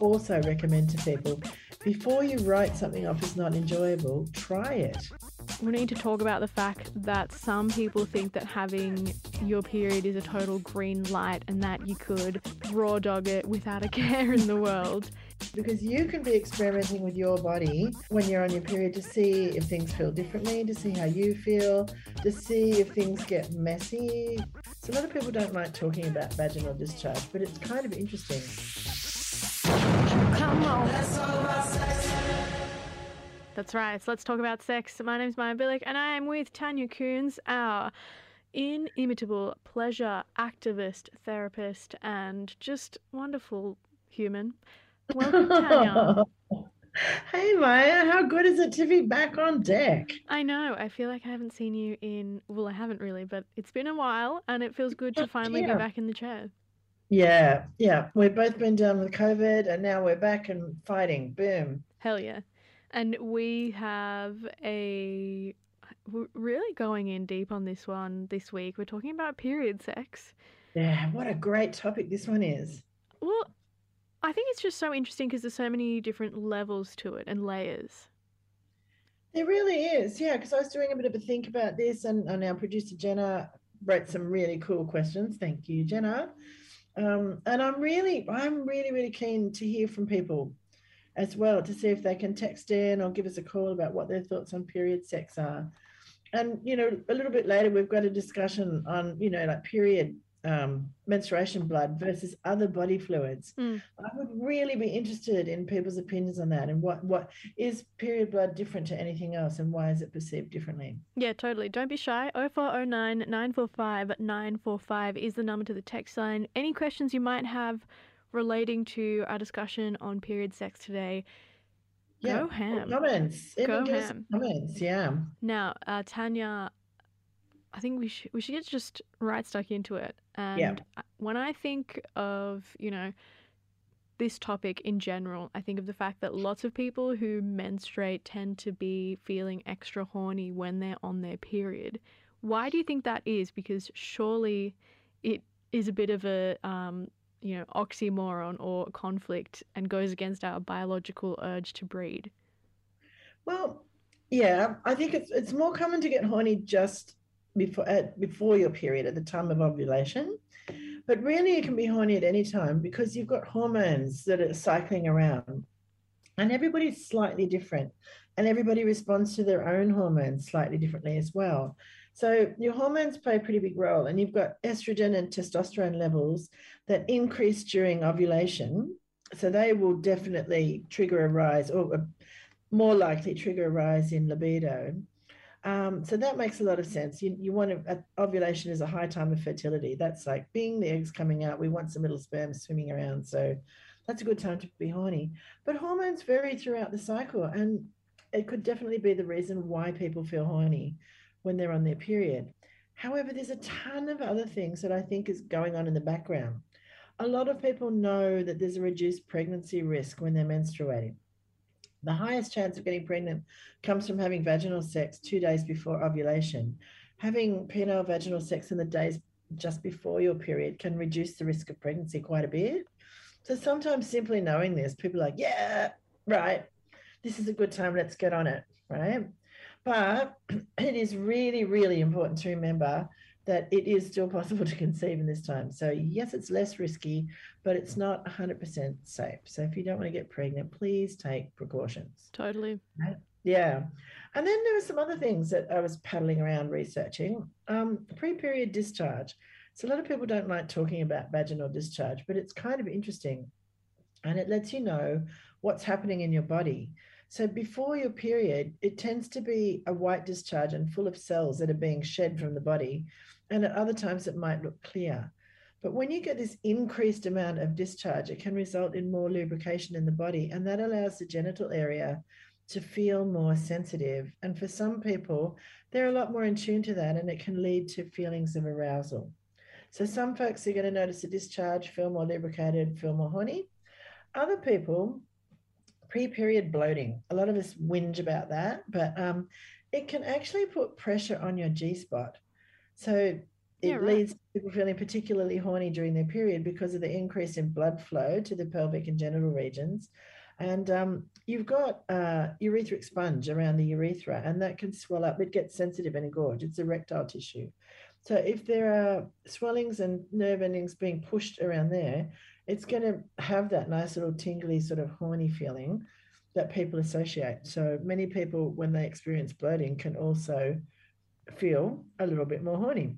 also recommend to people before you write something off as not enjoyable, try it. We need to talk about the fact that some people think that having your period is a total green light and that you could raw dog it without a care in the world. Because you can be experimenting with your body when you're on your period to see if things feel differently, to see how you feel, to see if things get messy. So, a lot of people don't like talking about vaginal discharge, but it's kind of interesting. Come on. That's right. So let's talk about sex. My name's Maia Bilyk, and I am with Tanya Koens, our inimitable pleasure activist, therapist, and just wonderful human. Welcome, Tanya. hey, Maia. How good is it to be back on deck? I know. I feel like I haven't seen you in, well, I haven't really, but it's been a while, and it feels good to finally yeah. be back in the chair. Yeah, yeah. We've both been done with COVID, and now we're back and fighting. Boom. Hell yeah. And we have a. We're really going in deep on this one this week. We're talking about period sex. Yeah, what a great topic this one is. Well, I think it's just so interesting because there's so many different levels to it and layers. There really is, yeah. Because I was doing a bit of a think about this, and, and our producer Jenna wrote some really cool questions. Thank you, Jenna. Um, and I'm really, I'm really, really keen to hear from people as well to see if they can text in or give us a call about what their thoughts on period sex are. And you know, a little bit later, we've got a discussion on you know like period um, menstruation blood versus other body fluids. Mm. I would really be interested in people's opinions on that and what what is period blood different to anything else and why is it perceived differently? Yeah, totally. Don't be shy. 0409 945 945 is the number to the text line. Any questions you might have relating to our discussion on period sex today, Yeah, go ham. Comments. Go Even give us ham. Comments. Yeah. Now, uh, Tanya, I think we should we should get just right stuck into it. And Yeah. When I think of you know this topic in general, I think of the fact that lots of people who menstruate tend to be feeling extra horny when they're on their period. Why do you think that is? Because surely it is a bit of a um, you know oxymoron or conflict and goes against our biological urge to breed. Well, yeah, I think it's it's more common to get horny just before at before your period at the time of ovulation. But really you can be horny at any time because you've got hormones that are cycling around. And everybody's slightly different. And everybody responds to their own hormones slightly differently as well. So your hormones play a pretty big role. And you've got estrogen and testosterone levels that increase during ovulation. So they will definitely trigger a rise or more likely trigger a rise in libido. Um, so that makes a lot of sense. You, you want to, uh, ovulation is a high time of fertility. That's like being the eggs coming out. We want some little sperm swimming around. So that's a good time to be horny. But hormones vary throughout the cycle, and it could definitely be the reason why people feel horny when they're on their period. However, there's a ton of other things that I think is going on in the background. A lot of people know that there's a reduced pregnancy risk when they're menstruating. The highest chance of getting pregnant comes from having vaginal sex two days before ovulation. Having penile vaginal sex in the days just before your period can reduce the risk of pregnancy quite a bit. So sometimes simply knowing this, people are like, yeah, right, this is a good time, let's get on it, right? But it is really, really important to remember that it is still possible to conceive in this time. So, yes, it's less risky, but it's not 100% safe. So, if you don't want to get pregnant, please take precautions. Totally. Yeah. And then there were some other things that I was paddling around researching. Um, Pre period discharge. So, a lot of people don't like talking about vaginal discharge, but it's kind of interesting. And it lets you know what's happening in your body. So, before your period, it tends to be a white discharge and full of cells that are being shed from the body. And at other times, it might look clear. But when you get this increased amount of discharge, it can result in more lubrication in the body, and that allows the genital area to feel more sensitive. And for some people, they're a lot more in tune to that, and it can lead to feelings of arousal. So some folks are going to notice a discharge, feel more lubricated, feel more horny. Other people, pre-period bloating. A lot of us whinge about that, but um, it can actually put pressure on your G spot. So it Yeah, right. leads to people feeling particularly horny during their period because of the increase in blood flow to the pelvic and genital regions. And um, you've got uh, urethral sponge around the urethra, and that can swell up. It gets sensitive and engorge. It's erectile tissue. So if there are swellings and nerve endings being pushed around there, it's going to have that nice little tingly sort of horny feeling that people associate. So many people, when they experience bloating, can also feel a little bit more horny.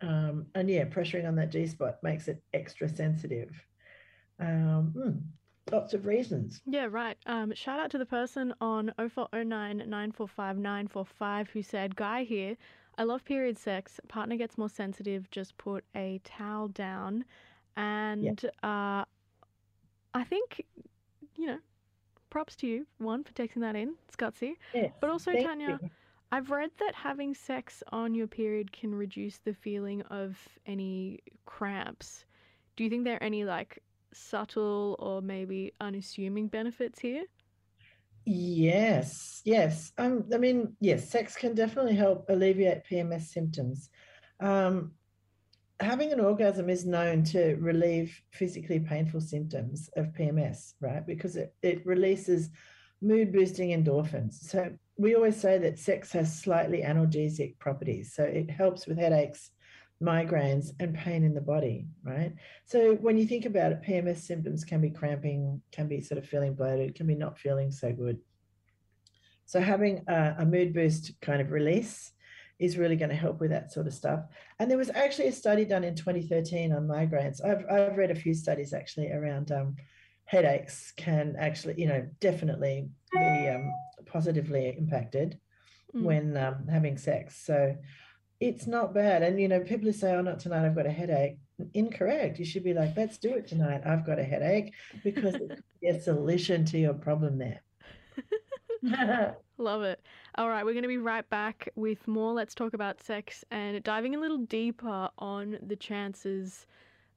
Um, and yeah, pressuring on that G spot makes it extra sensitive. Um, mm, lots of reasons. Yeah, right. Um, shout out to the person on 0409 945 945 who said, Guy here, I love period sex. Partner gets more sensitive, just put a towel down. And uh, I think, you know, props to you, one, for taking that in. It's gutsy. Yes, But also, Tanya, you. I've read that having sex on your period can reduce the feeling of any cramps. Do you think there are any like subtle or maybe unassuming benefits here? Yes, yes. Um, I mean, yes, sex can definitely help alleviate PMS symptoms. Um, having an orgasm is known to relieve physically painful symptoms of PMS, right? Because it, it releases mood boosting endorphins. So we always say that sex has slightly analgesic properties. So it helps with headaches, migraines, and pain in the body, right? So when you think about it, PMS symptoms can be cramping, can be sort of feeling bloated, can be not feeling so good. So having a, a mood boost kind of release is really going to help with that sort of stuff. And there was actually a study done in 2013 on migraines. I've, I've read a few studies actually around um, headaches can actually, you know, definitely be um, positively impacted Mm. when um, having sex. So it's not bad. And, you know, people who say, oh, not tonight, I've got a headache. Incorrect. You should be like, let's do it tonight. I've got a headache because it's a solution to your problem there. Love it. All right, we're going to be right back with more Let's Talk About Sex and diving a little deeper on the chances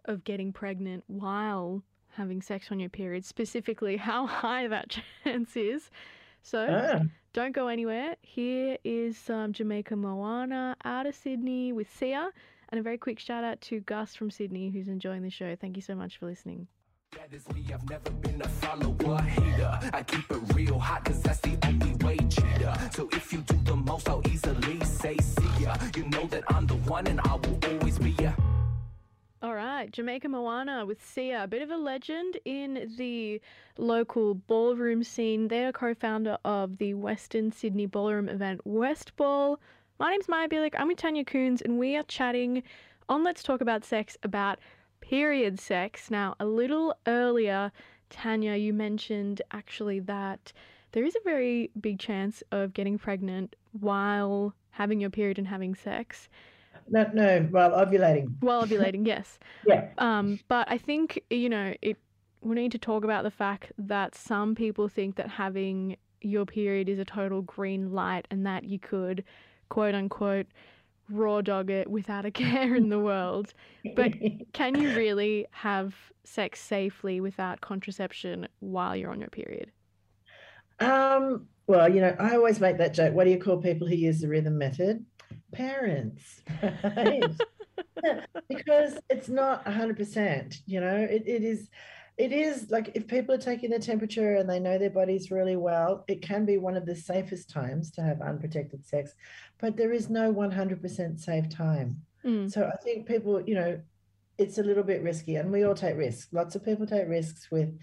of getting pregnant while having sex on your period, specifically how high that chance is. So Ah, don't go anywhere. Here is some Jamaica Moana out of Sydney with Sia. And a very quick shout out to Gus from Sydney who's enjoying the show. Thank you so much for listening. That is me, I've never been a follower, hater. I keep it real hot, cause that's the only way, cheater. So if you do the most, I'll easily say see ya. You know that I'm the one and I will always be ya. All right, Jamaica Moana with Sia, a bit of a legend in the local ballroom scene. They are co-founder of the Western Sydney ballroom event West Ball. My name's Maia Bilyk. I'm with Tanya Koens, and we are chatting on Let's Talk About Sex about period sex. Now, a little earlier, Tanya, you mentioned actually that there is a very big chance of getting pregnant while having your period and having sex. No, no, well, ovulating. While ovulating, yes. Yeah. Um, but I think you know it. We need to talk about the fact that some people think that having your period is a total green light, and that you could, quote unquote, raw dog it without a care in the world. But can you really have sex safely without contraception while you're on your period? Um, well, you know, I always make that joke. What do you call people who use the rhythm method? Parents, right? Because it's not 100%, you know, it, it is, it is like if people are taking their temperature and they know their bodies really well, it can be one of the safest times to have unprotected sex, but there is no 100% safe time. Mm, So I think people, you know, it's a little bit risky and we all take risks. Lots of people take risks with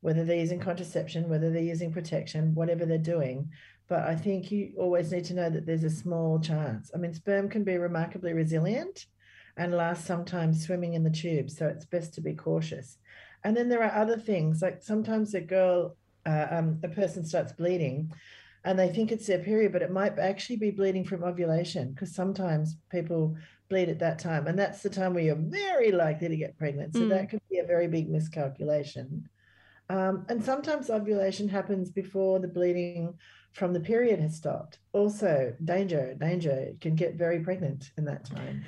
whether they're using contraception, whether they're using protection, whatever they're doing. But I think you always need to know that there's a small chance. I mean, sperm can be remarkably resilient and last sometimes swimming in the tube. So it's best to be cautious. And then there are other things like sometimes a girl, uh, um, a person starts bleeding and they think it's their period, but it might actually be bleeding from ovulation because sometimes people bleed at that time. And that's the time where you're very likely to get pregnant. So Mm. that could be a very big miscalculation. Um, and sometimes ovulation happens before the bleeding from the period has stopped. Also, danger, danger, can get very pregnant in that time.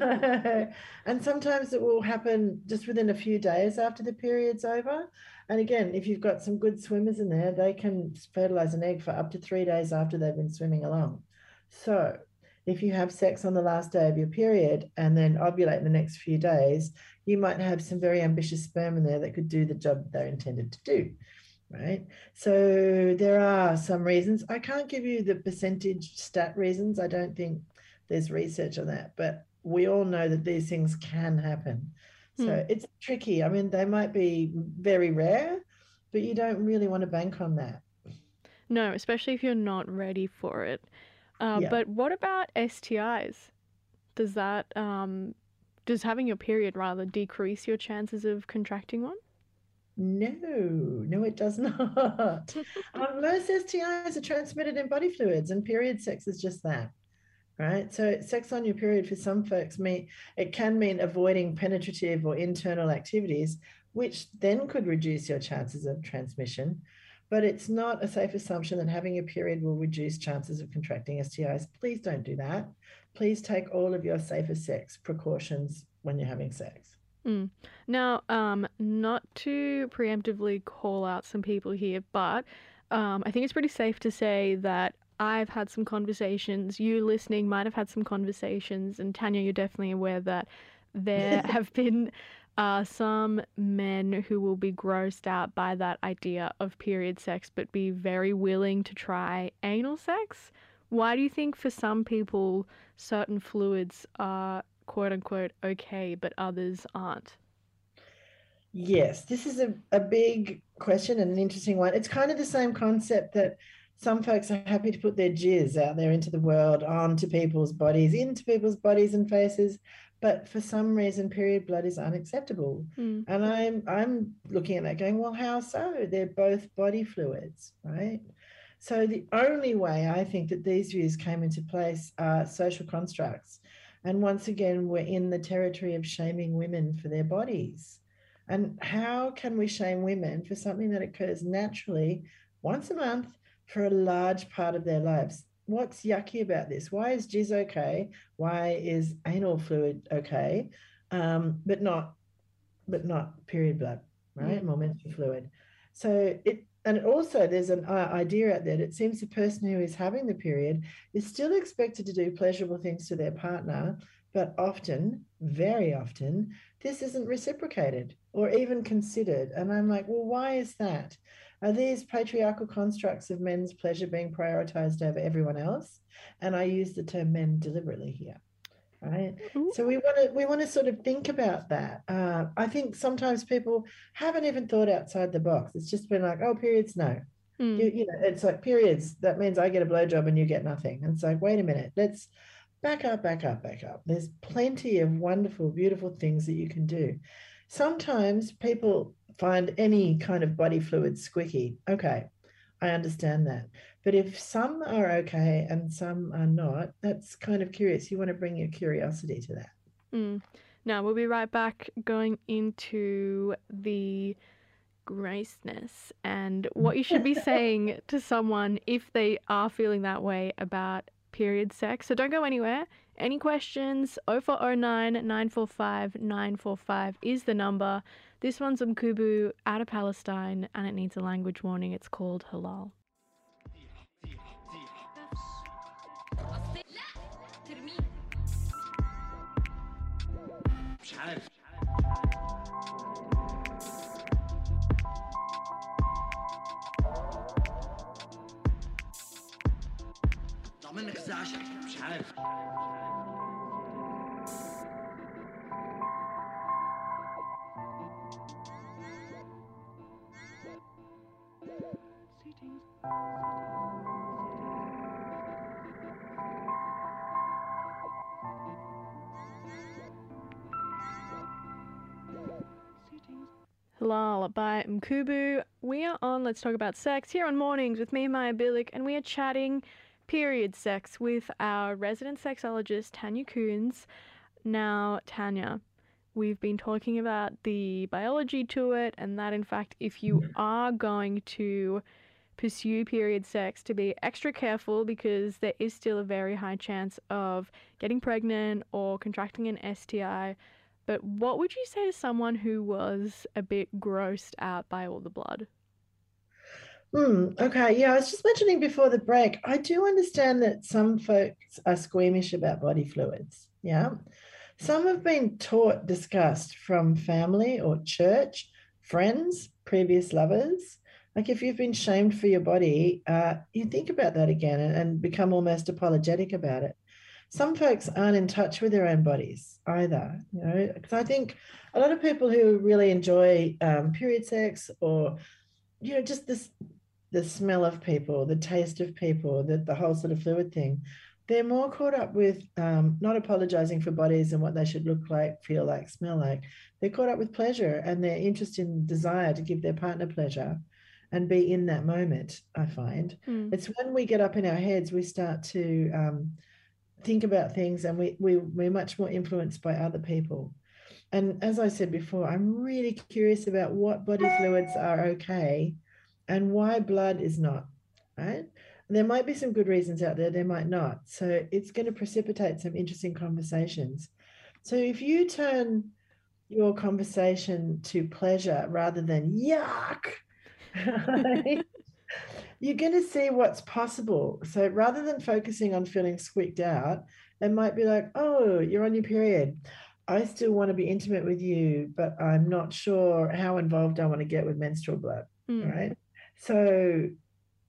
and sometimes it will happen just within a few days after the period's over. And again, if you've got some good swimmers in there, they can fertilize an egg for up to three days after they've been swimming along. So if you have sex on the last day of your period and then ovulate in the next few days, you might have some very ambitious sperm in there that could do the job they're intended to do. Right. So there are some reasons. I can't give you the percentage stat reasons. I don't think there's research on that, but we all know that these things can happen. So hmm. it's tricky. I mean, they might be very rare, but you don't really want to bank on that. No, especially if you're not ready for it. Uh, yeah. But what about STIs? Does that um, does having your period rather decrease your chances of contracting one? No, no, it does not. um, most STIs are transmitted in body fluids, and period sex is just that right? So sex on your period for some folks mean it can mean avoiding penetrative or internal activities, which then could reduce your chances of transmission. But it's not a safe assumption that having a period will reduce chances of contracting STIs. Please don't do that. Please take all of your safer sex precautions when you're having sex. Mm. Now, um, not to preemptively call out some people here, but um, I think it's pretty safe to say that I've had some conversations. You listening might have had some conversations, and Tanya, you're definitely aware that there have been uh, some men who will be grossed out by that idea of period sex, but be very willing to try anal sex. Why do you think for some people certain fluids are quote unquote okay, but others aren't? Yes, this is a, a big question and an interesting one. It's kind of the same concept that some folks are happy to put their jizz out there into the world, onto people's bodies, into people's bodies and faces. But for some reason, period blood is unacceptable. Mm. And I'm I'm looking at that going, well, how so? They're both body fluids, right? So the only way I think that these views came into place are social constructs. And once again, we're in the territory of shaming women for their bodies. And how can we shame women for something that occurs naturally once a month for a large part of their lives. What's yucky about this? Why is jizz okay? Why is anal fluid okay, um, but not, but not period blood, right? Mm. Or menstrual fluid. So it and also there's an uh, idea out there that it seems the person who is having the period is still expected to do pleasurable things to their partner but often very often this isn't reciprocated or even considered and i'm like well why is that are these patriarchal constructs of men's pleasure being prioritized over everyone else? And I use the term men deliberately here. Right. Ooh. So we want to we want to sort of think about that. Uh, I think sometimes people haven't even thought outside the box. It's just been like, oh, periods, no. Mm. You, you know, it's like periods. That means I get a blowjob and you get nothing. And it's like, wait a minute, let's back up, back up, back up. There's plenty of wonderful, beautiful things that you can do. Sometimes people find any kind of body fluid squicky. Okay, I understand that. But if some are okay and some are not, that's kind of curious. You want to bring your curiosity to that. Mm. Now, we'll be right back going into the graceness and what you should be saying to someone if they are feeling that way about period sex. So don't go anywhere. Any questions? 0409 945 945 is the number. This one's Mkubu out of Palestine and it needs a language warning. It's called Halal. مش عارف Halal By Mkubu. We are on Let's Talk About Sex here on Mornings with me, Maia Bilyk, and we are chatting period sex with our resident sexologist, Tanya Koens. Now, Tanya, we've been talking about the biology to it, and that in fact, if you are going to pursue period sex, to be extra careful because there is still a very high chance of getting pregnant or contracting an STI. But what would you say to someone who was a bit grossed out by all the blood? Mm, okay, yeah, I was just mentioning before the break, I do understand that some folks are squeamish about body fluids. Yeah. Some have been taught, discussed from family or church, friends, previous lovers. Like if you've been shamed for your body, uh, you think about that again and, and become almost apologetic about it. Some folks aren't in touch with their own bodies either, you know, because I think a lot of people who really enjoy um, period sex or, you know, just this the smell of people, the taste of people, the, the whole sort of fluid thing, they're more caught up with um, not apologizing for bodies and what they should look like, feel like, smell like. They're caught up with pleasure and their interest in desire to give their partner pleasure and be in that moment, I find. Mm. It's when we get up in our heads, we start to um, think about things and we, we, we're much more influenced by other people. And as I said before, I'm really curious about what body fluids are okay and why blood is not, right? There might be some good reasons out there, there might not. So it's going to precipitate some interesting conversations. So if you turn your conversation to pleasure rather than yuck, you're going to see what's possible. So rather than focusing on feeling squeaked out, it might be like, oh, you're on your period. I still want to be intimate with you, but I'm not sure how involved I want to get with menstrual blood. Mm. Right. So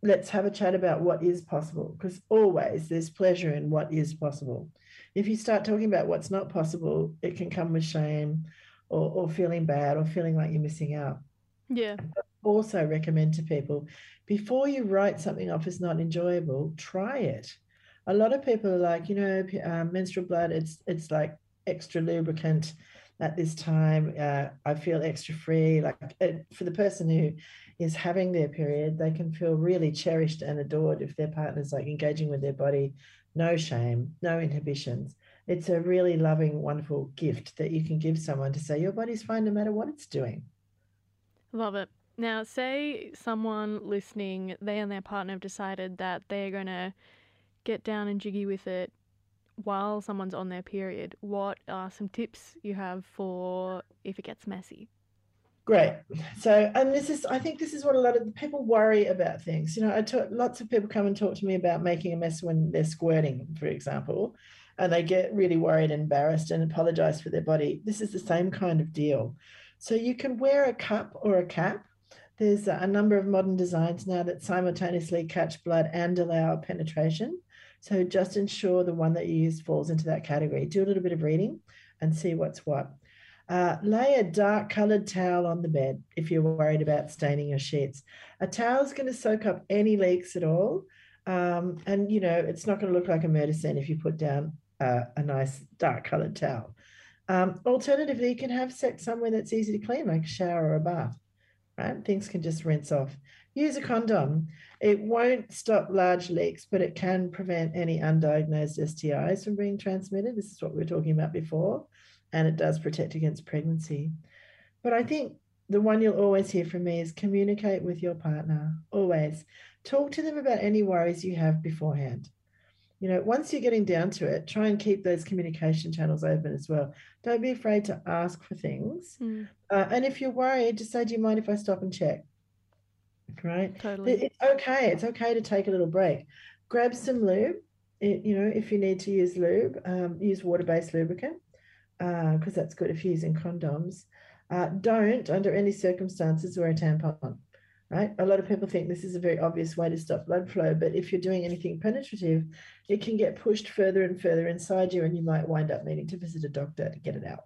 let's have a chat about what is possible because always there's pleasure in what is possible. If you start talking about what's not possible, it can come with shame or, or feeling bad or feeling like you're missing out. Yeah. Also, recommend to people before you write something off as not enjoyable, try it. A lot of people are like, you know, um, menstrual blood, it's it's like extra lubricant at this time. Uh, I feel extra free. Like it, for the person who is having their period, they can feel really cherished and adored if their partner's like engaging with their body, no shame, no inhibitions. It's a really loving, wonderful gift that you can give someone to say your body's fine no matter what it's doing. Love it. Now, say someone listening, they and their partner have decided that they're going to get down and jiggy with it while someone's on their period. What are some tips you have for if it gets messy? Great. So, and this is, I think this is what a lot of people worry about things. You know, I talk, lots of people come and talk to me about making a mess when they're squirting, for example, and they get really worried, and embarrassed, and apologize for their body. This is the same kind of deal. So, you can wear a cup or a cap. There's a number of modern designs now that simultaneously catch blood and allow penetration. So, just ensure the one that you use falls into that category. Do a little bit of reading and see what's what. Uh, lay a dark colored towel on the bed if you're worried about staining your sheets. A towel is going to soak up any leaks at all. Um, and, you know, it's not going to look like a murder scene if you put down uh, a nice dark colored towel. Um, alternatively, you can have sex somewhere that's easy to clean, like a shower or a bath, right? Things can just rinse off. Use a condom. It won't stop large leaks, but it can prevent any undiagnosed STIs from being transmitted. This is what we were talking about before and it does protect against pregnancy. But I think the one you'll always hear from me is communicate with your partner. Always talk to them about any worries you have beforehand. You know, once you're getting down to it, try and keep those communication channels open as well. Don't be afraid to ask for things. Mm. Uh, and if you're worried, just say, Do you mind if I stop and check? Right? Totally. It's okay. It's okay to take a little break. Grab some lube. It, you know, if you need to use lube, um, use water based lubricant because uh, that's good if you're using condoms. Uh, don't, under any circumstances, wear a tampon. Right? A lot of people think this is a very obvious way to stop blood flow, but if you're doing anything penetrative, it can get pushed further and further inside you, and you might wind up needing to visit a doctor to get it out.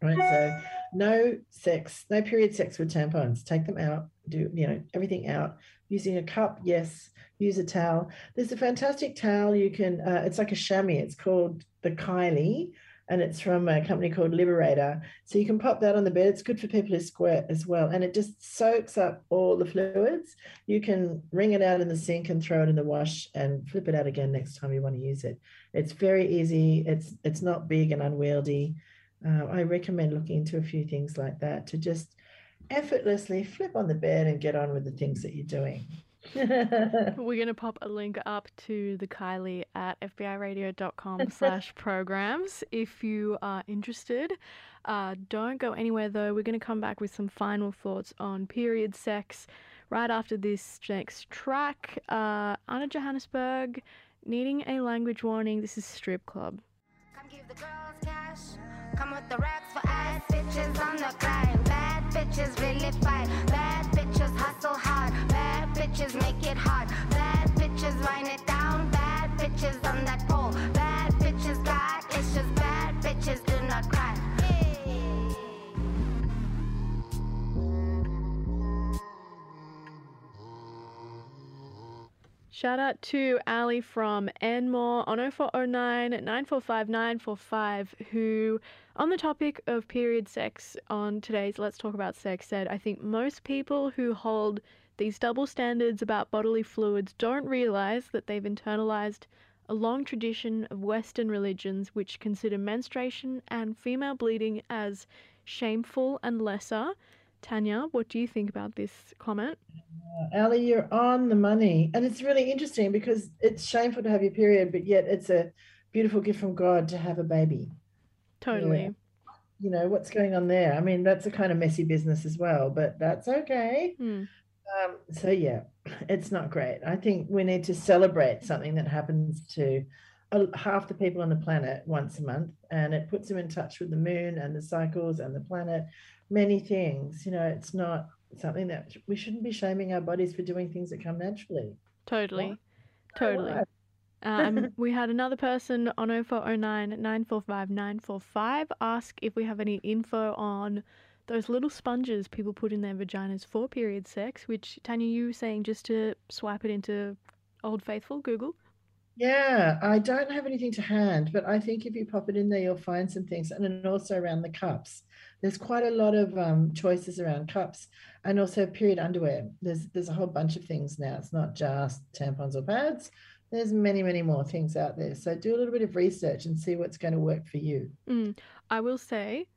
Right? So, no sex, no period sex with tampons. Take them out. Do you know everything out? Using a cup, yes. Use a towel. There's a fantastic towel you can. Uh, it's like a chamois. It's called the Kylie and it's from a company called Liberator. So you can pop that on the bed. It's good for people who squirt as well. And it just soaks up all the fluids. You can wring it out in the sink and throw it in the wash and flip it out again next time you want to use it. It's very easy. It's it's not big and unwieldy. Uh, I recommend looking into a few things like that to just effortlessly flip on the bed and get on with the things that you're doing. We're going to pop a link up to the Kylie at fbiradio.com slash programs if you are interested. Uh, don't go anywhere though. We're going to come back with some final thoughts on period sex, right after this next track. Uh, Anna Johannesburg, needing a language warning. This is Strip Club. Come give the girls cash. Come with the racks for ass bitches on the grind. Bad bitches really fight. Bad bitches hustle hard. Bitches make it. Bad bitches wind it down. Bad bitches on that pole. Bad bitches got issues. Bad bitches do not cry. Shout out to Ali from Enmore on 0409 945 945, who, on the topic of period sex on today's Let's Talk About Sex, said, I think most people who hold these double standards about bodily fluids don't realize that they've internalized a long tradition of Western religions which consider menstruation and female bleeding as shameful and lesser. Tanya, what do you think about this comment? Ali, you're on the money. And it's really interesting because it's shameful to have your period, but yet it's a beautiful gift from God to have a baby. Totally. Yeah. You know, what's going on there? I mean, that's a kind of messy business as well, but that's okay. Hmm. Um, so, yeah, it's not great. I think we need to celebrate something that happens to uh, half the people on the planet once a month, and it puts them in touch with the moon and the cycles and the planet, many things. You know, it's not something that we shouldn't be shaming our bodies for doing things that come naturally. Totally. Why? Totally. Why? Um, we had another person on 0409 945 945 ask if we have any info on those little sponges people put in their vaginas for period sex, which Tanya, you were saying just to swipe it into Old Faithful Google. Yeah, I don't have anything to hand, but I think if you pop it in there, you'll find some things, and then also around the cups. There's quite a lot of um, choices around cups, and also period underwear. There's there's a whole bunch of things now. It's not just tampons or pads. There's many many more things out there. So do a little bit of research and see what's going to work for you. Mm. I will say,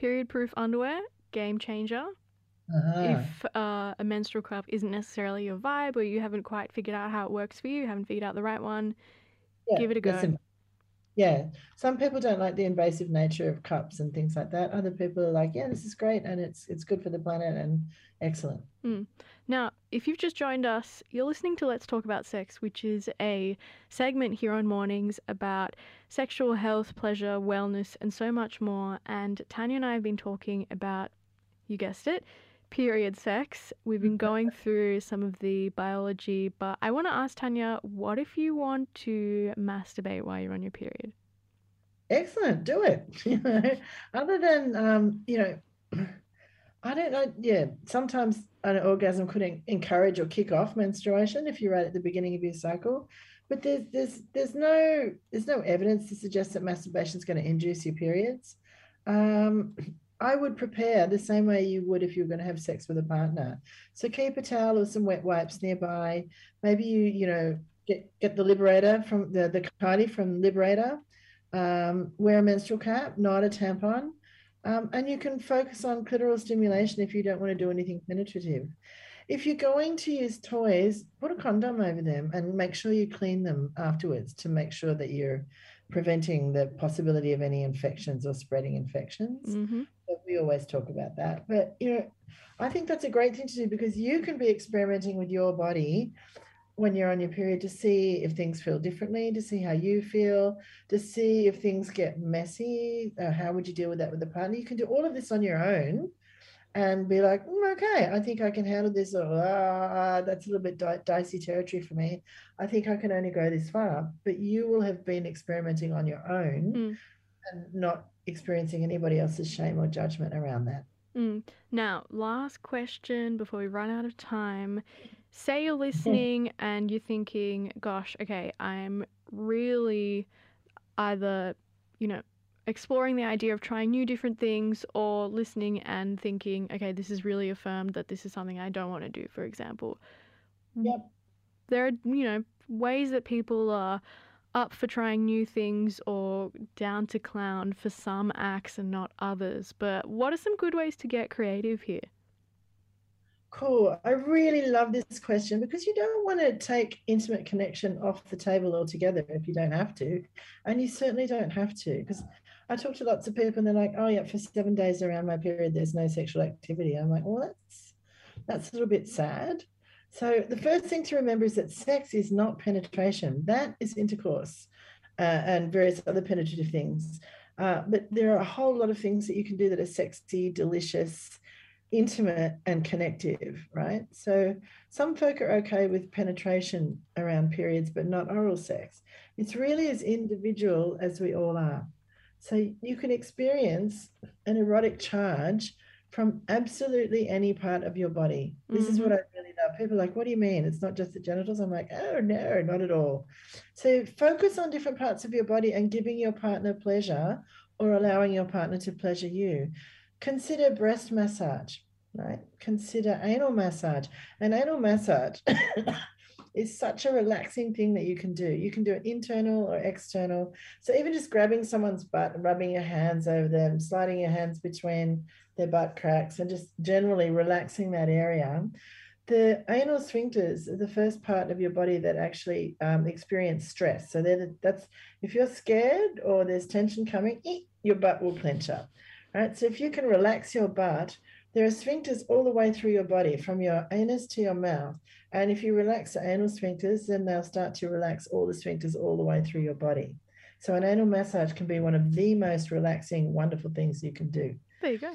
period proof underwear, game changer. Uh-huh. If uh, a menstrual cup isn't necessarily your vibe or you haven't quite figured out how it works for you, haven't figured out the right one, Yeah, give it a go. Yeah, some people don't like the invasive nature of cups and things like that. Other people are like, yeah, this is great and it's it's good for the planet and excellent. Now, if you've just joined us, you're listening to Let's Talk About Sex, which is a segment here on mornings about sexual health, pleasure, wellness, and so much more. And Tanya and I have been talking about, you guessed it, period sex. We've been going through some of the biology, but I want to ask Tanya, what if you want to masturbate while you're on your period? Excellent, do it. You know, other than um, you know, I don't know. Yeah, sometimes an orgasm could en- encourage or kick off menstruation if you're right at the beginning of your cycle. But there's there's there's no there's no evidence to suggest that masturbation is going to induce your periods. Um, I would prepare the same way you would if you were going to have sex with a partner. So keep a towel or some wet wipes nearby. Maybe you you know get get the Liberator from the the cardi from Liberator. Um, wear a menstrual cap, not a tampon. Um, and you can focus on clitoral stimulation if you don't want to do anything penetrative. If you're going to use toys, put a condom over them and make sure you clean them afterwards to make sure that you're preventing the possibility of any infections or spreading infections. Mm-hmm. We always talk about that. But you know, I think that's a great thing to do because you can be experimenting with your body when you're on your period to see if things feel differently, to see how you feel, to see if things get messy. Uh, how would you deal with that with a partner? You can do all of this on your own and be like, "Mm, okay, I think I can handle this, or ah, that's a little bit di- dicey territory for me. I think I can only go this far. But you will have been experimenting on your own Mm. and not experiencing anybody else's shame or judgment around that. Mm. Now, last question before we run out of time. Say you're hmm. listening and you're thinking, gosh, okay, I'm really either, you know, exploring the idea of trying new different things or listening and thinking, okay, this is really affirmed that this is something I don't want to do, for example. Yep. There are, you know, ways that people are up for trying new things or down to clown for some acts and not others. But what are some good ways to get creative here? Cool. I really love this question because you don't want to take intimate connection off the table altogether if you don't have to. And you certainly don't have to because I talk to lots of people and they're like, oh, yeah, for seven days around my period, there's no sexual activity. I'm like, well, that's That's a little bit sad. So the first thing to remember is that sex is not penetration. That is intercourse uh, and various other penetrative things. Uh, but there are a whole lot of things that you can do that are sexy, delicious, intimate, and connective, right? So some folk are okay with penetration around periods, but not oral sex. It's really as individual as we all are. So you can experience an erotic charge from absolutely any part of your body. This mm-hmm. is what I really love. People are like, what do you mean? It's not just the genitals. I'm like, oh no, not at all. So focus on different parts of your body and giving your partner pleasure or allowing your partner to pleasure you. Consider breast massage, right? Consider anal massage. An anal massage is such a relaxing thing that you can do. You can do it internal or external. So even just grabbing someone's butt and rubbing your hands over them, sliding your hands between their butt cracks, and just generally relaxing that area. The anal sphincters are the first part of your body that actually um, experience stress. So the, that's if you're scared or there's tension coming, your butt will clench up. Right. So if you can relax your butt, there are sphincters all the way through your body, from your anus to your mouth. And if you relax the anal sphincters, then they'll start to relax all the sphincters all the way through your body. So an anal massage can be one of the most relaxing, wonderful things you can do. There you go.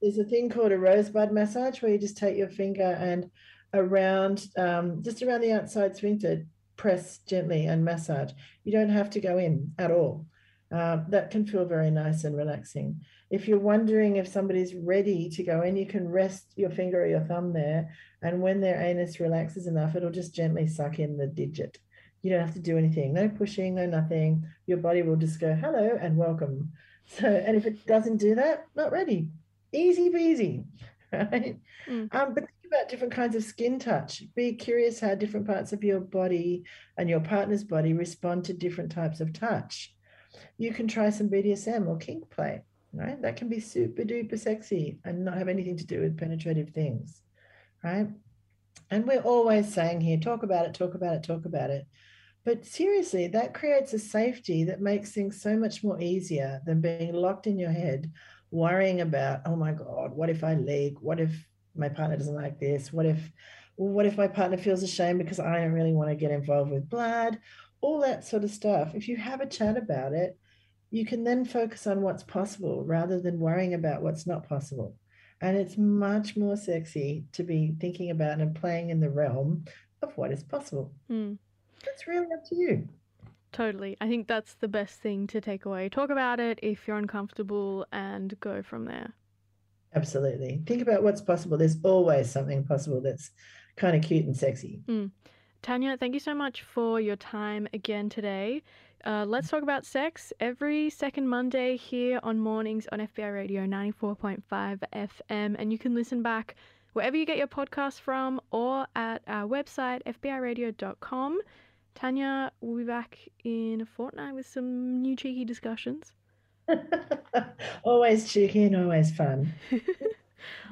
There's a thing called a rosebud massage where you just take your finger and around, um, just around the outside sphincter, press gently and massage. You don't have to go in at all. Uh, that can feel very nice and relaxing. If you're wondering if somebody's ready to go in, you can rest your finger or your thumb there. And when their anus relaxes enough, it'll just gently suck in the digit. You don't have to do anything, no pushing, no nothing. Your body will just go, hello and welcome. So, and if it doesn't do that, not ready. Easy peasy, right? Mm. Um, but think about different kinds of skin touch. Be curious how different parts of your body and your partner's body respond to different types of touch you can try some BDSM or kink play, right? That can be super duper sexy and not have anything to do with penetrative things, right? And we're always saying here, talk about it, talk about it, talk about it. But seriously, that creates a safety that makes things so much more easier than being locked in your head, worrying about, oh my God, what if I leak? What if my partner doesn't like this? What if, what if my partner feels ashamed because I don't really want to get involved with blood? all that sort of stuff. If you have a chat about it, you can then focus on what's possible rather than worrying about what's not possible. And it's much more sexy to be thinking about and playing in the realm of what is possible. Mm. It's really up to you. Totally. I think that's the best thing to take away. Talk about it if you're uncomfortable and go from there. Absolutely. Think about what's possible. There's always something possible that's kind of cute and sexy. Mm. Tanya, thank you so much for your time again today. Uh, let's talk about sex every second Monday here on mornings on FBI Radio 94.5 FM. And you can listen back wherever you get your podcast from or at our website, FBIRadio.com. Tanya will be back in a fortnight with some new cheeky discussions. always cheeky and always fun.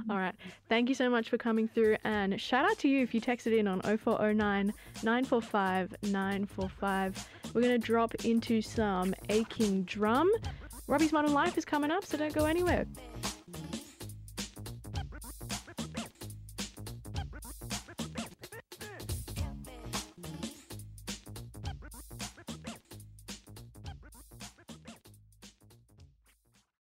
All right. Thank you so much for coming through. And shout out to you if you texted in on 0409 945 945. We're going to drop into some aching drum. Robbie's Modern Life is coming up, so don't go anywhere.